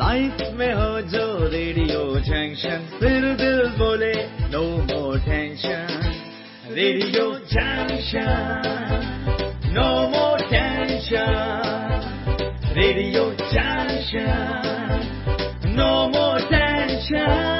Life में हो जो रेडियो जंक्शन फिर दिल बोले no more tension radio junction no more tension radio junction no more tension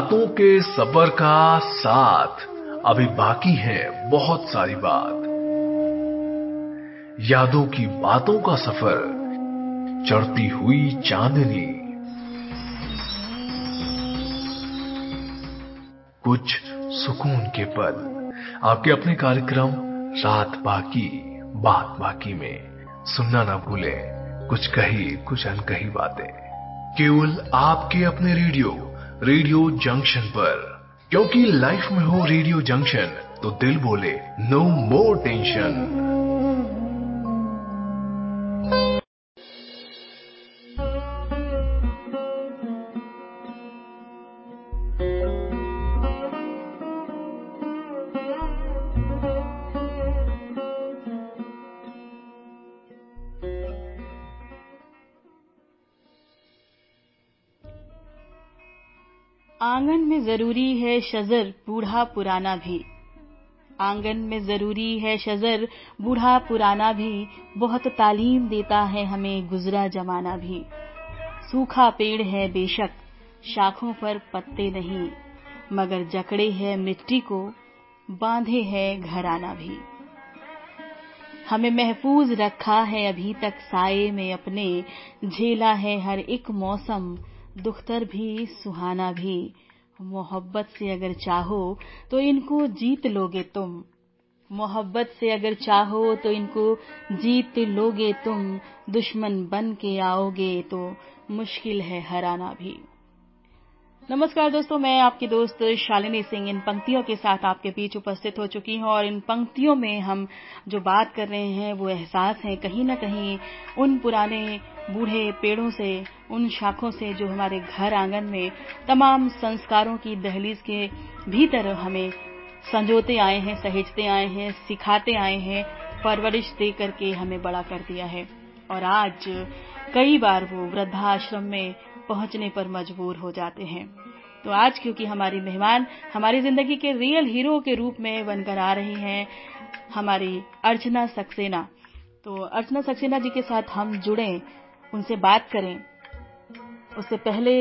रातों के सफ़र का साथ। अभी बाकी है बहुत सारी बात। यादों की बातों का सफ़र। चढ़ती हुई चांदनी। कुछ सुकून के पल। आपके अपने कार्यक्रम, रात बाकी, बात बाकी में। सुनना ना भूलें, कुछ कही, कुछ अनकही बातें। केवल आपके अपने रेडियो। रेडियो जंक्शन पर। क्योंकि लाइफ में हो रेडियो जंक्शन तो दिल बोले नो मोर टेंशन आँगन में ज़रूरी है शजर, बूढ़ा पुराना भी। आँगन में ज़रूरी है शजर, बूढ़ा पुराना भी। बहुत तालीम देता है हमें गुजरा जमाना भी। सूखा पेड़ है बेशक, शाखों पर पत्ते नहीं। मगर जकड़े है मिट्टी को, बांधे है घराना भी। हमें महफूज रखा है अभी तक साए में अपने। झेला है हर एक मौसम दुख्तर भी, सुहाना भी, मोहब्बत से अगर चाहो तो इनको जीत लोगे तुम। मोहब्बत से अगर चाहो तो इनको जीत लोगे तुम। दुश्मन बन के आओगे तो मुश्किल है हराना भी। नमस्कार दोस्तों, मैं आपकी दोस्त शालिनी सिंह इन पंक्तियों के साथ आपके बीच उपस्थित हो चुकी हूँ और इन पंक्तियों में हम जो बात कर रहे हैं वो एहसास है कहीं ना कहीं उन पुराने बूढ़े पेड़ों से, उन शाखों से जो हमारे घर आँगन में तमाम संस्कारों की दहलीज के भीतर हमें संजोते आए हैं, सहेजते आए हैं, सिखाते आए हैं, परवरिश दे करके हमें बड़ा कर दिया है। और आज कई बार वो वृद्धाश्रम में पहुँचने पर मजबूर हो जाते हैं। तो आज क्योंकि हमारी मेहमान हमारी ज़िंदगी के रियल हीरो के रूप में बनकर आ रही हैं, हमारी अर्चना सक्सेना। तो अर्चना सक्सेना जी के साथ हम जुड़े, उनसे बात करें। उससे पहले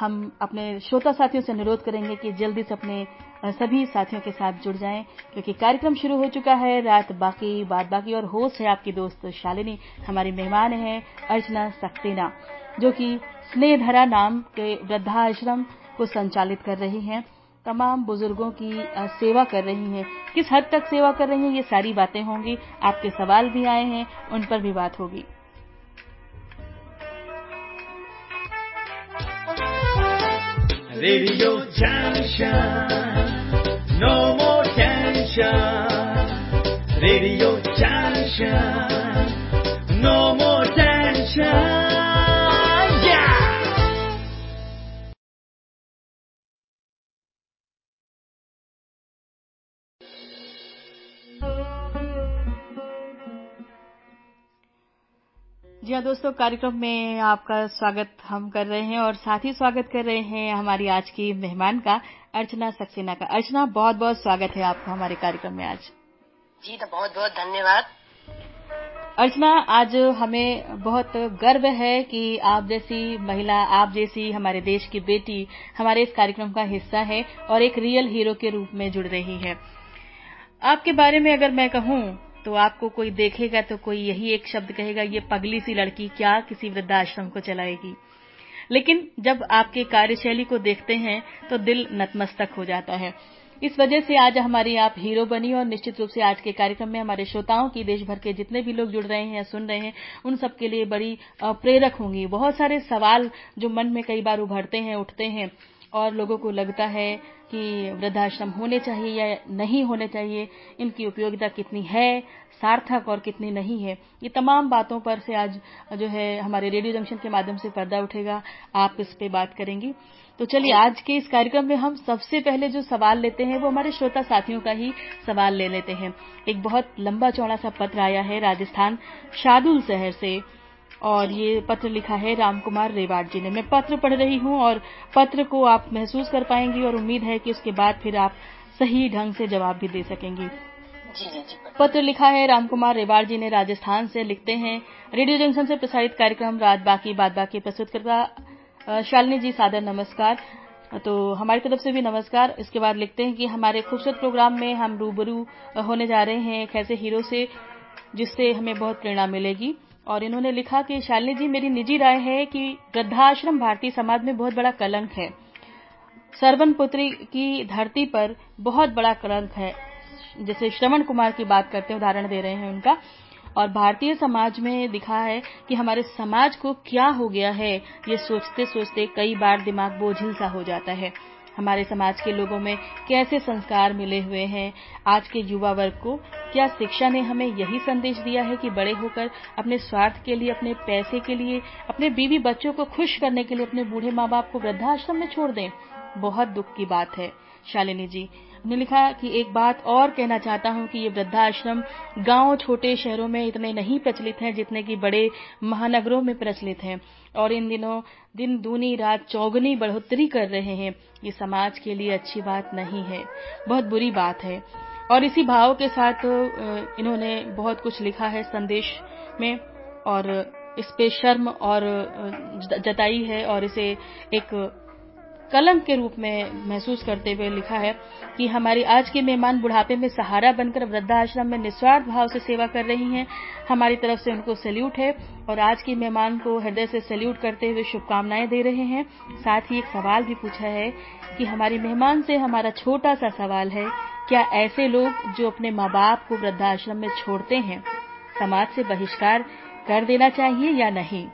हम अपने श्रोता साथियों से अनुरोध करेंगे कि जल्दी से अपने सभी साथियों के साथ जुड़ जाएँ, क्योंकि कार्यक्रम शुरू हो चुका है। रात बाकी बात बाकी, और होस्ट है आपकी दोस्त शालिनी, हमारी मेहमान है अर्चना सक्सेना, जो कि स्नेहधरा नाम के वृद्धाश्रम को संचालित कर रही हैं। तमाम बुज़ुर्गों की सेवा कर रही हैं। किस हद तक सेवा कर रही हैं, ये सारी बातें होंगी। आपके सवाल भी आए हैं, उन पर भी बात होगी. No more tension. Radio Junction. दोस्तों कार्यक्रम में आपका स्वागत हम कर रहे हैं और साथ ही स्वागत कर रहे हैं हमारी आज की मेहमान का अर्चना सक्सेना का। अर्चना बहुत बहुत स्वागत है आपका हमारे कार्यक्रम में आज। जी तो बहुत बहुत धन्यवाद। अर्चना आज हमें बहुत गर्व है कि आप जैसी महिला आप जैसी हमारे देश की बेटी हमारे इस कार्यक्रम का हिस्सा है और एक रियल हीरो के रूप में जुड़ रही है। आपके बारे में अगर मैं कहूँ तो आपको कोई देखेगा तो कोई यही एक शब्द कहेगा, ये पगली सी लड़की क्या किसी वृद्धाश्रम को चलाएगी? लेकिन जब आपके कार्यशैली को देखते हैं तो दिल नतमस्तक हो जाता है। इस वजह से आज हमारी आप हीरो बनी और निश्चित रूप से आज के कार्यक्रम में हमारे श्रोताओं की देश भर के जितने भी लोग जुड़ रहे हैं या सुन रहे हैं, उन सबके लिए बड़ी प्रेरक होंगी। बहुत सारे सवाल जो मन में कई बार उभरते हैं, उठते हैं और लोगों को लगता है कि वृद्धाश्रम होने चाहिए या नहीं होने चाहिए, इनकी उपयोगिता कितनी है, सार्थक और कितनी नहीं है, ये तमाम बातों पर से आज जो है हमारे रेडियो जंक्शन के माध्यम से पर्दा उठेगा। आप इस पे बात करेंगी। तो चलिए, आज के इस कार्यक्रम में हम सबसे पहले जो सवाल लेते हैं, वो हमारे श्रोता साथियों का ही सवाल ले लेते हैं। एक बहुत लंबा चौड़ा सा पत्र आया है राजस्थान शादुल शहर से। और ये पत्र लिखा है रामकुमार रेवाड़ जी ने। मैं पत्र पढ़ रही हूँ और पत्र को आप महसूस कर पाएँगी और उम्मीद है कि उसके बाद फिर आप सही ढंग से जवाब भी दे सकेंगी। पत्र लिखा है रामकुमार रेवाड़ जी ने राजस्थान से लिखते हैं। रेडियो जंक्शन से प्रसारित कार्यक्रम रात बाकी बाद बाकी प्रस्तुत करता शालिनी जी सादर नमस्कार। तो हमारी तरफ़ से भी नमस्कार। इसके बाद लिखते हैं कि हमारे खूबसूरत प्रोग्राम में हम रूबरू होने जा रहे हैं एक ऐसे हीरो से जिससे हमें बहुत प्रेरणा मिलेगी। और इन्होंने लिखा कि शालिनी जी, मेरी निजी राय है कि वृद्धाश्रम भारतीय समाज में बहुत बड़ा कलंक है। सरवन पुत्री की धरती पर बहुत बड़ा कलंक है। जैसे श्रवण कुमार की बात करते हैं, उदाहरण दे रहे हैं उनका। और भारतीय समाज में दिखा है कि हमारे समाज को क्या हो गया है, ये सोचते सोचते कई बार दिमाग बोझिल सा हो जाता है। हमारे समाज के लोगों में कैसे संस्कार मिले हुए हैं? आज के युवा वर्ग को क्या शिक्षा ने हमें यही संदेश दिया है कि बड़े होकर अपने स्वार्थ के लिए, अपने पैसे के लिए, अपने बीवी बच्चों को खुश करने के लिए अपने बूढ़े माँ बाप को वृद्धाश्रम में छोड़ दें? बहुत दुख की बात है। शालिनी जी ने लिखा कि एक बात और कहना चाहता हूँ कि ये वृद्धाश्रम गाँव छोटे शहरों में इतने नहीं प्रचलित हैं जितने कि बड़े महानगरों में प्रचलित हैं। और इन दिनों दिन दूनी रात चौगनी बढ़ोतरी कर रहे हैं। ये समाज के लिए अच्छी बात नहीं है। बहुत बुरी बात है। और इसी भाव के साथ इन्होंने बहुत कुछ लिखा है संदेश में। और इस पे शर्म और जताई है। और इसे एक कलंक के रूप में महसूस करते हुए लिखा है कि हमारी आज की मेहमान बुढ़ापे में सहारा बनकर वृद्धाश्रम में निस्वार्थ भाव से सेवा कर रही हैं। हमारी तरफ़ से उनको सैल्यूट है और आज की मेहमान को हृदय से सैल्यूट करते हुए शुभकामनाएँ दे रहे हैं। साथ ही एक सवाल भी पूछा है कि हमारी मेहमान से हमारा छोटा सा सवाल है, क्या ऐसे लोग जो अपने माँ बाप को वृद्धाश्रम में छोड़ते हैं, समाज से बहिष्कार कर देना चाहिए या नहीं?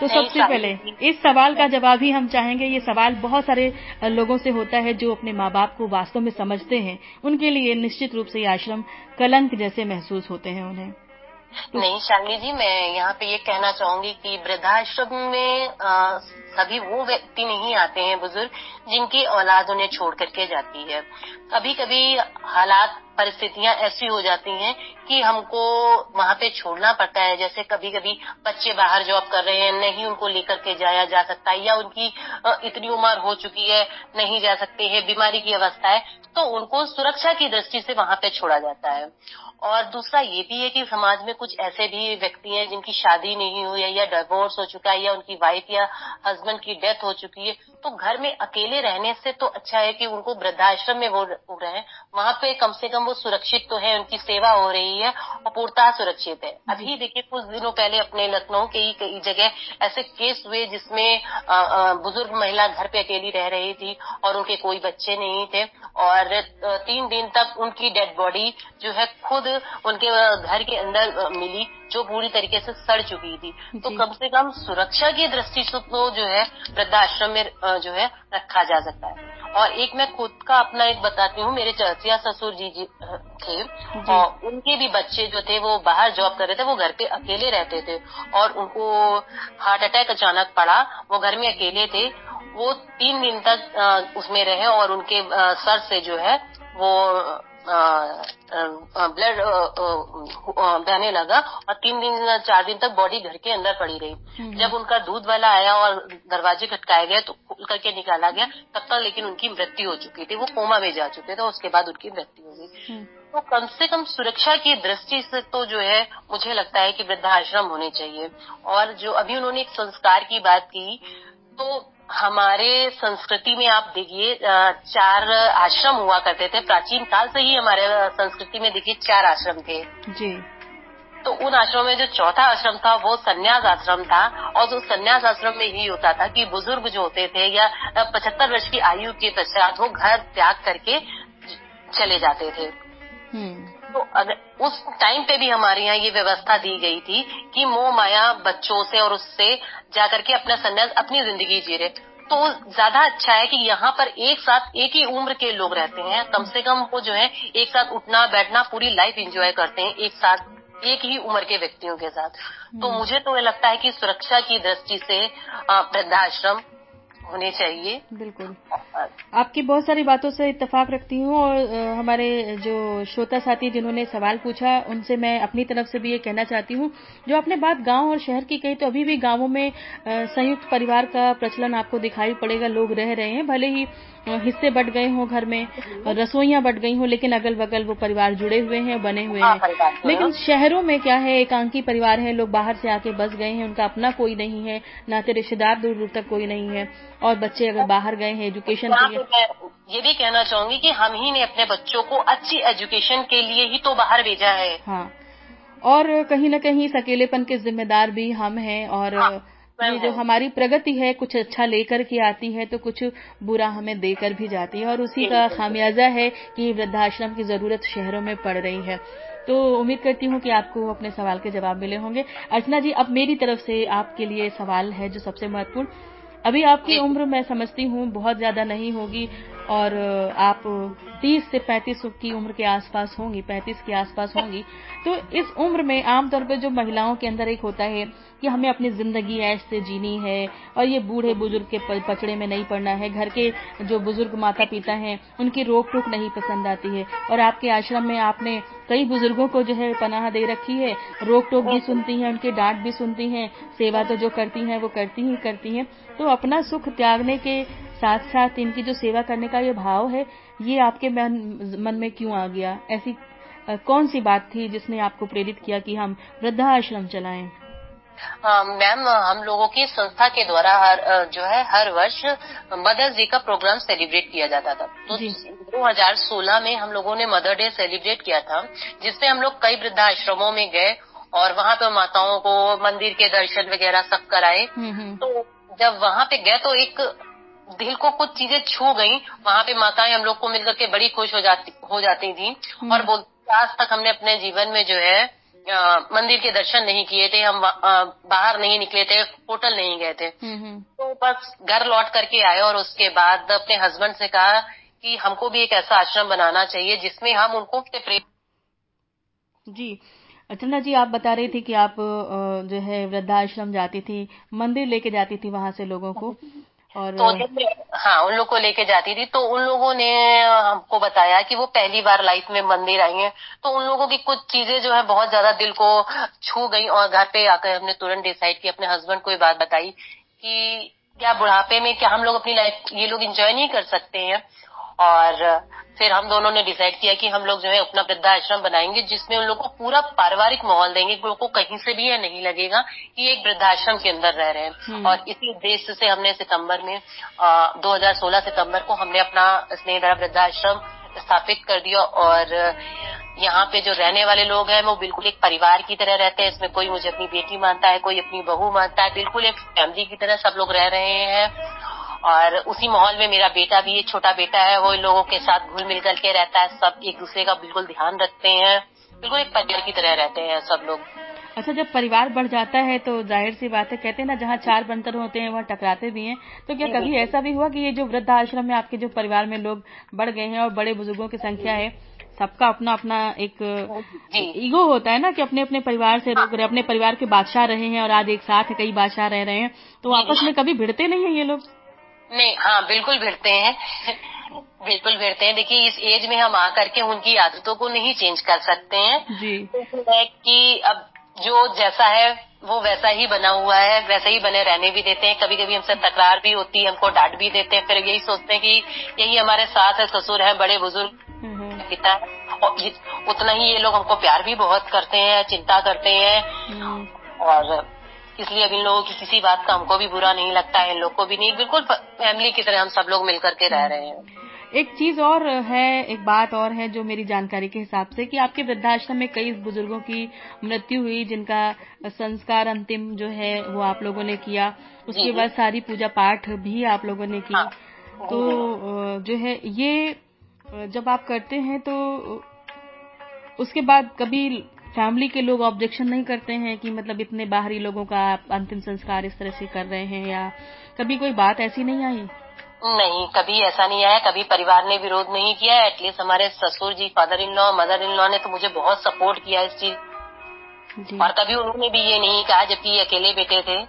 तो सबसे पहले इस सवाल का जवाब ही हम चाहेंगे। ये सवाल बहुत सारे लोगों से होता है जो अपने माँ बाप को वास्तव में समझते हैं। उनके लिए निश्चित रूप से ये आश्रम कलंक जैसे महसूस होते हैं उन्हें। नहीं शालिनी जी मैं यहाँ पे ये कहना चाहूँगी कि वृद्धाश्रम में आ, सभी वो व्यक्ति नहीं आते हैं बुज़ुर्ग जिनकी औलाद उन्हें छोड़ करके जाती है। कभी कभी हालात परिस्थितियाँ ऐसी हो जाती हैं कि हमको वहाँ पे छोड़ना पड़ता है। जैसे कभी कभी बच्चे बाहर जॉब कर रहे हैं नहीं उनको लेकर के जाया जा सकता है या उनकी इतनी उम्र हो चुकी है नहीं जा सकते हैं बीमारी की अवस्था है तो उनको सुरक्षा की दृष्टि से वहाँ पे छोड़ा जाता है। और दूसरा ये भी है कि समाज में कुछ ऐसे भी व्यक्ति हैं जिनकी शादी नहीं हुई है या डिवोर्स हो चुका है या उनकी वाइफ या हस्बैंड की डेथ हो चुकी है। तो घर में अकेले रहने से तो अच्छा है कि उनको वृद्धाश्रम में वो रहे। वहाँ पे कम से कम वो सुरक्षित तो है उनकी सेवा हो रही है और पूर्णतः सुरक्षित है। अभी देखिए कुछ दिनों पहले अपने लखनऊ के ही कई जगह ऐसे केस हुए जिसमें बुज़ुर्ग महिला घर पे अकेली रह रही थी और उनके कोई बच्चे नहीं थे। और तीन दिन तक उनकी डेड बॉडी जो है खुद उनके घर के अंदर मिली जो पूरी तरीके से सड़ चुकी थी। तो कम से कम सुरक्षा की दृष्टि से तो जो है वृद्धाश्रम में जो है रखा जा सकता है। और एक मैं खुद का अपना एक बताती हूँ मेरे चचिया ससुर जी जी थे। और उनके भी बच्चे जो थे वो बाहर जॉब कर रहे थे वो घर पे अकेले रहते थे। और उनको हार्ट अटैक अचानक पड़ा वो घर में अकेले थे। वो तीन दिन तक उसमें रहे और उनके सर से जो है वो ब्लड बहने लगा और तीन दिन चार दिन तक बॉडी घर के अंदर पड़ी रही। जब उनका दूध वाला आया और दरवाजे खटकाए गए तो खुल करके निकाला गया तब तक लेकिन उनकी मृत्यु हो चुकी थी वो कोमा में जा चुके थे उसके बाद उनकी मृत्यु हो गई। तो कम से कम सुरक्षा की दृष्टि से तो जो है मुझे लगता है कि वृद्धाश्रम होने चाहिए और जो अभी उन्होंने एक संस्कार की बात की तो हमारे संस्कृति में आप देखिए चार आश्रम हुआ करते थे। प्राचीन काल से ही हमारे संस्कृति में देखिए चार आश्रम थे। जी। तो उन आश्रम में जो चौथा आश्रम था वो संन्यास आश्रम था। और उस संन्यास आश्रम में यही होता था कि बुज़ुर्ग जो होते थे या पचहत्तर वर्ष की आयु के पश्चात वो घर त्याग करके चले जाते थे। हम्म। तो अगर उस टाइम पे भी हमारे यहाँ ये व्यवस्था दी गई थी कि मोह माया बच्चों से और उससे जाकर के अपना संन्यास अपनी ज़िंदगी जी रहे। तो ज़्यादा अच्छा है कि यहाँ पर एक साथ एक ही उम्र के लोग रहते हैं। कम से कम वो जो है एक साथ उठना बैठना पूरी लाइफ एंजॉय करते हैं एक साथ एक ही उम्र के व्यक्तियों के साथ। तो हम्म। मुझे तो ये लगता है कि सुरक्षा की दृष्टि से वृद्धाश्रम होने चाहिए। बिल्कुल। आपकी बहुत सारी बातों से इत्तेफाक रखती हूँ और हमारे जो श्रोता साथी जिन्होंने सवाल पूछा उनसे मैं अपनी तरफ़ से भी ये कहना चाहती हूँ। जो आपने बात गाँव और शहर की कही तो अभी भी गाँवों में संयुक्त परिवार का प्रचलन आपको दिखाई पड़ेगा लोग रह रहे हैं। भले ही हिस्से बट गए हों घर में रसोइयाँ बट गई हों लेकिन अगल बगल वो परिवार जुड़े हुए हैं बने हुए हाँ, हैं। लेकिन शहरों में क्या है एकांकी परिवार है लोग बाहर से आके बस गए हैं उनका अपना कोई नहीं है नाते रिश्तेदार दूर दूर तक कोई नहीं है। और बच्चे अगर बाहर गए हैं एजुकेशन के लिए। ये भी कहना चाहूँगी कि हम ही ने अपने बच्चों को अच्छी एजुकेशन के लिए ही तो बाहर भेजा है। हाँ। और कहीं न कहीं इस अकेलेपन के जिम्मेदार भी हम हैं और हाँ। ये जो हमारी प्रगति है कुछ अच्छा लेकर के आती है तो कुछ बुरा हमें देकर भी जाती है। और उसी का खामियाजा है कि वृद्धाश्रम की ज़रूरत शहरों में पड़ रही है। तो उम्मीद करती हूँ कि आपको अपने सवाल के जवाब मिले होंगे। अर्चना जी अब मेरी तरफ़ से आपके लिए सवाल है जो सबसे महत्वपूर्ण। अभी आपकी उम्र मैं समझती हूँ बहुत ज़्यादा नहीं होगी। और आप 30 से 35 की उम्र के आसपास होंगी 35 के आसपास होंगी तो इस उम्र में आमतौर पर जो महिलाओं के अंदर एक होता है कि हमें अपनी ज़िंदगी ऐश से जीनी है और ये बूढ़े बुज़ुर्ग के पचड़े में नहीं पड़ना है। घर के जो बुज़ुर्ग माता पिता हैं, उनकी रोक टोक नहीं पसंद आती है। और आपके आश्रम में आपने कई बुज़ुर्गों को जो है पनाह दे रखी है रोक टोक भी सुनती हैं, उनके डांट भी सुनती हैं, सेवा तो जो करती हैं, वो करती ही करती हैं। तो अपना सुख त्यागने के साथ साथ इनकी जो सेवा करने का ये भाव है ये आपके मन, मन में क्यों आ गया? ऐसी कौन सी बात थी जिसने आपको प्रेरित किया कि हम वृद्धा आश्रम चलाएँ मैम हम लोगों की संस्था के द्वारा हर जो है हर वर्ष मदर्स डे का प्रोग्राम सेलिब्रेट किया जाता था। तो 2016 में हम लोगों ने मदर डे सेलिब्रेट किया था जिसमें हम लोग कई वृद्धाश्रमों में गए और वहाँ पे माताओं को मंदिर के दर्शन वगैरह सब कराए। हम्म, हम्म। तो जब वहाँ पे गए तो एक दिल को कुछ चीज़ें छू गई। वहाँ पे माताएँ हम लोग को मिलकर के बड़ी खुश हो जाती हो जाती थी। हम्म। और बोलती आज तक हमने अपने जीवन में जो है आ, मंदिर के दर्शन नहीं किए थे। हम आ, बाहर नहीं निकले थे होटल नहीं गए थे। हम्म, हम्म। तो बस घर लौट करके आए और उसके बाद अपने हस्बैंड से कहा कि हमको भी एक ऐसा आश्रम बनाना चाहिए जिसमें हम उनको प्रेम जी। अर्चना जी आप बता रही थी कि आप जो है वृद्धाश्रम जाती थी मंदिर लेके जाती थी वहाँ से लोगों को। और तो हाँ उन लोग को लेके जाती थी। तो उन लोगों ने हमको बताया कि वो पहली बार लाइफ में मंदिर आई हैं। तो उन लोगों की कुछ चीज़ें जो है, बहुत ज़्यादा दिल को छू गई और घर पे आकर हमने तुरंत डिसाइड किया, अपने हस्बैंड को ये बात बताई कि क्या बुढ़ापे में, क्या हम लोग अपनी लाइफ, ये लोग एंजॉय नहीं कर सकते हैं? और फिर हम दोनों ने डिसाइड किया कि हम लोग जो है अपना वृद्धाश्रम बनाएँगे जिसमें उन लोगों को पूरा पारिवारिक माहौल देंगे लोगों को कहीं से भी यह नहीं लगेगा कि एक वृद्धाश्रम के अंदर रह रहे हैं। हम्म। और इसी उद्देश्य से हमने सितंबर में आ, 2016 सितंबर को हमने अपना स्नेह वृद्धाश्रम स्थापित कर दिया और यहाँ पे जो रहने वाले लोग हैं वो बिल्कुल एक परिवार की तरह रहते हैं। इसमें कोई मुझे अपनी बेटी मानता है कोई अपनी बहू मानता है बिल्कुल एक फैमिली की तरह सब लोग रह रहे हैं। और उसी माहौल में मेरा बेटा भी एक छोटा बेटा है वो इन लोगों के साथ घुल मिल करके रहता है सब एक दूसरे का बिल्कुल ध्यान रखते हैं बिल्कुल एक परिवार की तरह रहते हैं सब लोग। अच्छा जब परिवार बढ़ जाता है तो ज़ाहिर सी बात है कहते हैं ना जहाँ चार बंतर होते हैं वहाँ टकराते भी हैं। तो क्या कभी ऐसा भी हुआ कि ये जो वृद्ध आश्रम में आपके जो परिवार में लोग बढ़ गए हैं और बड़े बुज़ुर्गों की संख्या है सबका अपना अपना एक ईगो होता है ना कि अपने अपने परिवार से लोग अपने परिवार के बादशाह रहे हैं और आज एक साथ कई बादशाह रह रहे हैं तो आपस में कभी भिड़ते नहीं है ये लोग? नहीं हाँ बिल्कुल भिड़ते हैं। बिल्कुल भिड़ते हैं। देखिए इस एज में हम आकर के उनकी आदतों को नहीं चेंज कर सकते हैं। जी। है कि अब जो जैसा है वो वैसा ही बना हुआ है वैसे ही बने रहने भी देते हैं। कभी कभी हमसे तकरार भी होती है हमको डांट भी देते हैं। फिर यही सोचते हैं कि यही हमारे सास है ससुर है बड़े बुज़ुर्ग। हम्म। पिता है। और उतना ही ये लोग हमको प्यार भी बहुत करते हैं चिंता करते हैं। हम्म। और इसलिए अब इन लोगों की किसी बात का हमको भी बुरा नहीं लगता है इन लोग को भी नहीं बिल्कुल फैमिली की तरह हम सब लोग मिलकर के रह रहे हैं। एक चीज़ और है एक बात और है जो मेरी जानकारी के हिसाब से कि आपके वृद्धाश्रम में कई बुज़ुर्गों की मृत्यु हुई जिनका संस्कार अंतिम जो है वो आप लोगों ने किया। उसके बाद सारी पूजा पाठ भी आप लोगों ने की। हाँ। तो जो है ये जब आप करते हैं तो उसके बाद कभी फैमिली के लोग ऑब्जेक्शन नहीं करते हैं कि मतलब इतने बाहरी लोगों का आप अंतिम संस्कार इस तरह से कर रहे हैं या कभी कोई बात ऐसी नहीं आई? नहीं कभी ऐसा नहीं आया कभी परिवार ने विरोध नहीं किया एटलीस्ट हमारे ससुर जी father in law mother in law ने तो मुझे बहुत सपोर्ट किया इस चीज़ और कभी उन्होंने भी ये नहीं कहा जबकि ये अकेले बेटे थे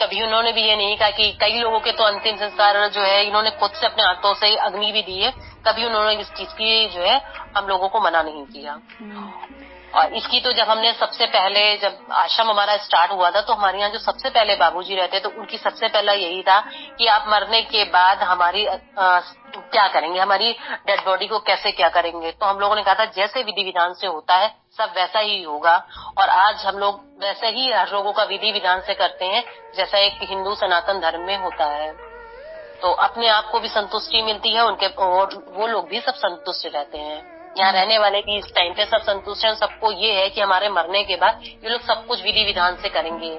कभी उन्होंने भी ये नहीं कहा कि कई लोगों के तो अंतिम संस्कार जो है इन्होंने खुद से अपने हाथों से अग्नि भी दी है कभी उन्होंने इस चीज़ की जो है हम लोगों को मना नहीं किया। हम्म। और इसकी तो जब हमने सबसे पहले जब आश्रम हमारा स्टार्ट हुआ था तो हमारे यहाँ जो सबसे पहले बाबूजी रहते तो उनकी सबसे पहला यही था कि आप मरने के बाद हमारी आ, क्या करेंगे? हमारी डेड बॉडी को कैसे क्या करेंगे? तो हम लोगों ने कहा था जैसे विधि विधान से होता है सब वैसा ही होगा। और आज हम लोग वैसे ही हर लोगों का विधि विधान से करते हैं जैसा एक हिंदू सनातन धर्म में होता है। तो अपने आप को भी संतुष्टि मिलती है उनके और वो लोग भी सब संतुष्ट रहते हैं। यहाँ रहने वाले की इस टाइम पे सब संतुष्ट है सबको ये है कि हमारे मरने के बाद ये लोग सब कुछ विधि विधान से करेंगे।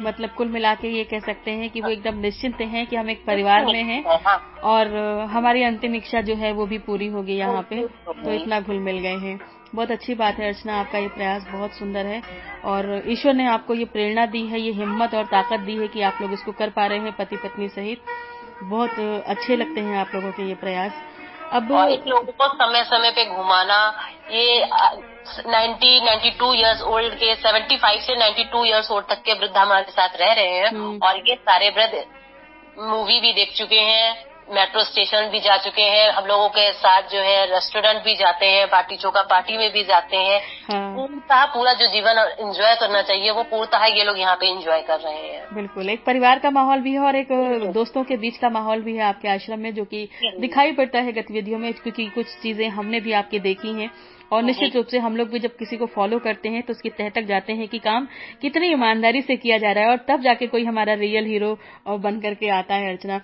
मतलब कुल मिला के ये कह सकते हैं कि वो एकदम निश्चिंत हैं कि हम एक परिवार में हैं हाँ। और हमारी अंतिम इच्छा जो है वो भी पूरी होगी यहाँ पे। तो इतना घुल मिल गए हैं। बहुत अच्छी बात है अर्चना आपका ये प्रयास बहुत सुंदर है। और ईश्वर ने आपको ये प्रेरणा दी है ये हिम्मत और ताकत दी है कि आप लोग इसको कर पा रहे हैं पति पत्नी सहित। बहुत अच्छे लगते हैं आप लोगों के ये प्रयास। अब और इन लोगों को समय समय पे घुमाना ये ninety ninety two years old के सेवेंटी फाइव से नाइन्टी टू ईयर्स ओल्ड तक के वृद्ध हमारे साथ रह रहे हैं हम्म। और ये सारे वृद्ध मूवी भी देख चुके हैं मेट्रो स्टेशन भी जा चुके हैं। हम लोगों के साथ जो है रेस्टोरेंट भी जाते हैं पार्टी चौका पार्टी में भी जाते हैं। हाँ। पूर्णतः पूरा जो जीवन एंजॉय करना चाहिए वो पूर्णतः ये लोग यहाँ पे एंजॉय कर रहे हैं। बिल्कुल एक परिवार का माहौल भी है और एक दोस्तों के बीच का माहौल भी है आपके आश्रम में जो कि दिखाई पड़ता है गतिविधियों में क्योंकि कुछ चीज़ें हमने भी आपकी देखी हैं। और निश्चित रूप से हम लोग भी जब किसी को फॉलो करते हैं तो उसकी तह तक जाते हैं कि काम कितनी ईमानदारी से किया जा रहा है और तब जाके कोई हमारा रियल हीरो बन करके आता है अर्चना।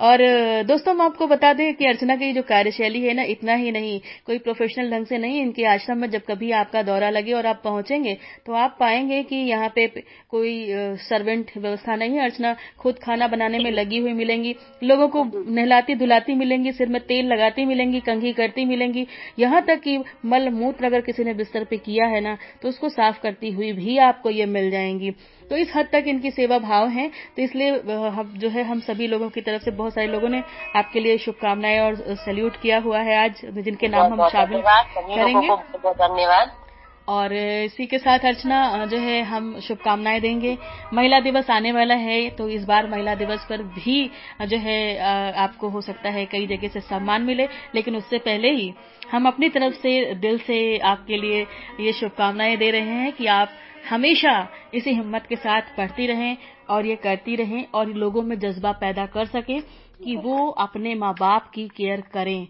और दोस्तों हम आपको बता दें कि अर्चना की जो कार्यशैली है ना इतना ही नहीं कोई प्रोफेशनल ढंग से नहीं इनके आश्रम में जब कभी आपका दौरा लगे और आप पहुँचेंगे तो आप पाएँगे कि यहाँ पे कोई सर्वेंट व्यवस्था नहीं है। अर्चना खुद खाना बनाने में लगी हुई मिलेंगी लोगों को नहलाती धुलाती मिलेंगी सिर में तेल लगाती मिलेंगी कंघी करती मिलेंगी। यहाँ तक कि मल मूत्र अगर किसी ने बिस्तर पे किया है ना तो उसको साफ़ करती हुई भी आपको ये मिल जाएँगी। तो इस हद तक इनकी सेवा भाव है तो इसलिए हम जो है हम सभी लोगों की तरफ़ से बहुत सारे लोगों ने आपके लिए शुभकामनाएँ और सैल्यूट किया हुआ है आज जिनके नाम हम शामिल करेंगे। धन्यवाद। और इसी के साथ अर्चना जो है हम शुभकामनाएँ देंगे। महिला दिवस आने वाला है तो इस बार महिला दिवस पर भी जो है आपको हो सकता है कई जगह से सम्मान मिले लेकिन उससे पहले ही हम अपनी तरफ़ से दिल से आपके लिए ये शुभकामनाएँ दे रहे हैं कि आप हमेशा इसी हिम्मत के साथ पढ़ती रहें और ये करती रहें और लोगों में जज्बा पैदा कर सके कि वो अपने माँ बाप की केयर करें।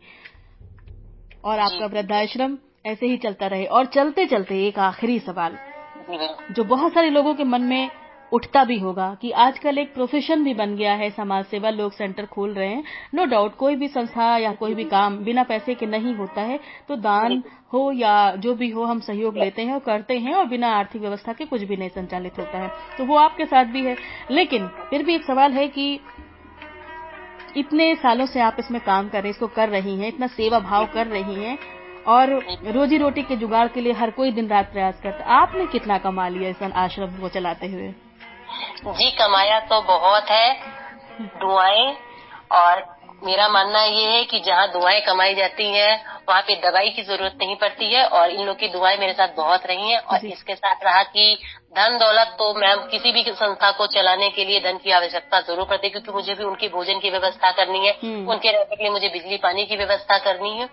और आपका वृद्धाश्रम ऐसे ही चलता रहे और चलते चलते एक आखिरी सवाल, जो बहुत सारे लोगों के मन में उठता भी होगा कि आजकल एक प्रोफेशन भी बन गया है, समाज सेवा लोग सेंटर खोल रहे हैं। नो डाउट कोई भी संस्था या कोई भी काम बिना पैसे के नहीं होता है तो दान हो या जो भी हो हम सहयोग लेते हैं और करते हैं और बिना आर्थिक व्यवस्था के कुछ भी नहीं संचालित होता है। तो वो आपके साथ भी है। लेकिन फिर भी एक सवाल है कि इतने सालों से आप इसमें काम कर रहे हैं, इसको कर रही हैं, इतना सेवा भाव कर रही हैं और रोजी रोटी के जुगाड़ के लिए हर कोई दिन रात प्रयास करता। आपने कितना कमा लिया इस आश्रम को चलाते हुए? जी कमाया तो बहुत है दुआएँ। और मेरा मानना ये है कि जहाँ दुआएँ कमाई जाती हैं वहाँ पे दवाई की ज़रूरत नहीं पड़ती है और इन लोग की दुआएँ मेरे साथ बहुत रही हैं। और इसके साथ रहा कि धन दौलत तो मैं किसी भी संस्था को चलाने के लिए धन की आवश्यकता ज़रूर पड़ती है क्योंकि मुझे भी उनकी भोजन की व्यवस्था करनी है। हम्म। उनके रहने के लिए मुझे बिजली पानी की व्यवस्था करनी है।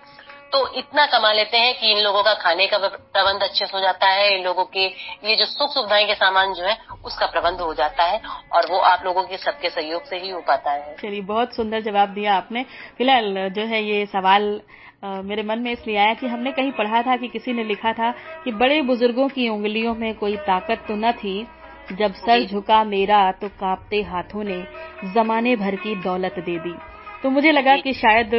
तो इतना कमा लेते हैं कि इन लोगों का खाने का प्रबंध अच्छे से हो जाता है इन लोगों के ये जो सुख सुविधाएँ के सामान जो है उसका प्रबंध हो जाता है और वो आप लोगों के सबके सहयोग से ही हो पाता है। चलिए बहुत सुंदर जवाब दिया आपने। फ़िलहाल जो है ये सवाल आ, मेरे मन में इसलिए आया कि हमने कहीं पढ़ा था कि किसी ने लिखा था कि बड़े बुज़ुर्गों की उंगलियों में कोई ताकत तो न थी जब सर झुका मेरा तो कांपते हाथों ने जमाने भर की दौलत दे दी। तो मुझे लगा कि शायद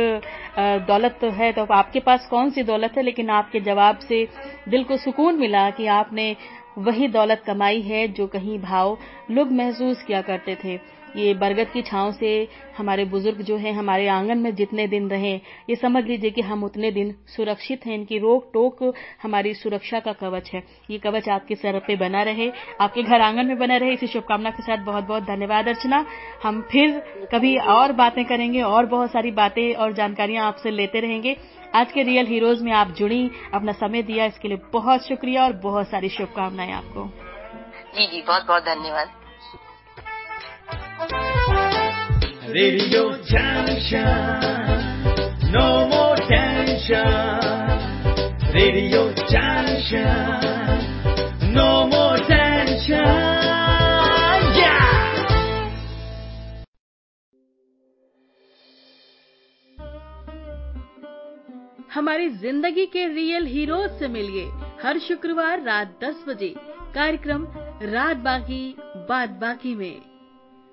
दौलत तो है तो आपके पास कौन सी दौलत है? लेकिन आपके जवाब से दिल को सुकून मिला कि आपने वही दौलत कमाई है जो कहीं भाव लोग महसूस किया करते थे। ये बरगद की छांव से हमारे बुज़ुर्ग जो हैं, हमारे आँगन में जितने दिन रहे, ये समझ लीजिए कि हम उतने दिन सुरक्षित हैं। इनकी रोक टोक हमारी सुरक्षा का कवच है। ये कवच आपके सर पे बना रहे, आपके घर आँगन में बना रहे। इसी शुभकामना के साथ बहुत बहुत धन्यवाद अर्चना। हम फिर कभी और बातें करेंगे, और बहुत सारी बातें और जानकारियाँ आपसे लेते रहेंगे। आज के रियल हीरोज में आप जुड़ी, अपना समय दिया। इसके लिए बहुत शुक्रिया और बहुत सारी शुभकामनाएँ आपको। जी जी बहुत बहुत धन्यवाद। Radio Junction, no more tension. Radio Junction, no more tension. हमारी ज़िंदगी के रियल हीरोज से मिलिए हर शुक्रवार रात 10 बजे कार्यक्रम रात बाकी बात बाकी में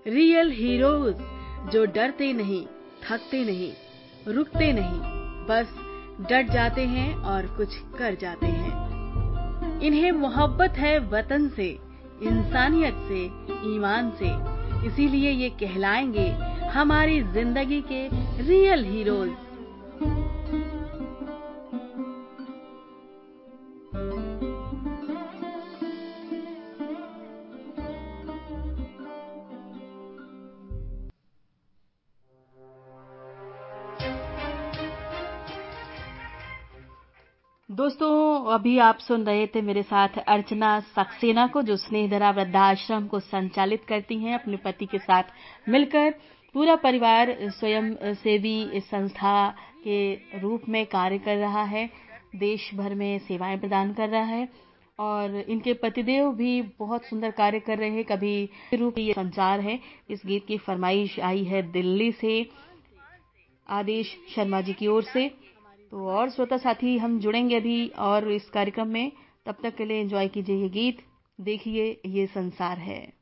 रियल हीरोज जो डरते नहीं, थकते नहीं, रुकते नहीं, बस डट जाते हैं और कुछ कर जाते हैं। इन्हें मोहब्बत है वतन से, इंसानियत से, ईमान से। इसीलिए ये कहलाएँगे हमारी ज़िंदगी के रियल हीरोज दोस्तों, अभी आप सुन रहे थे मेरे साथ अर्चना सक्सेना को, जो स्नेहधरा वृद्धाश्रम को संचालित करती हैं, अपने पति के साथ मिलकर पूरा परिवार स्वयं सेवी संस्था के रूप में कार्य कर रहा है देश भर में सेवाएँ प्रदान कर रहा है, और इनके पतिदेव भी बहुत सुंदर कार्य कर रहे हैं। कभी रूप ये संचार है। इस गीत की फरमाइश आई है दिल्ली से, आदेश शर्मा जी की ओर से। तो और श्रोता साथी, हम जुड़ेंगे अभी और इस कार्यक्रम में। तब तक के लिए एंजॉय कीजिए ये गीत। देखिए, ये संसार है।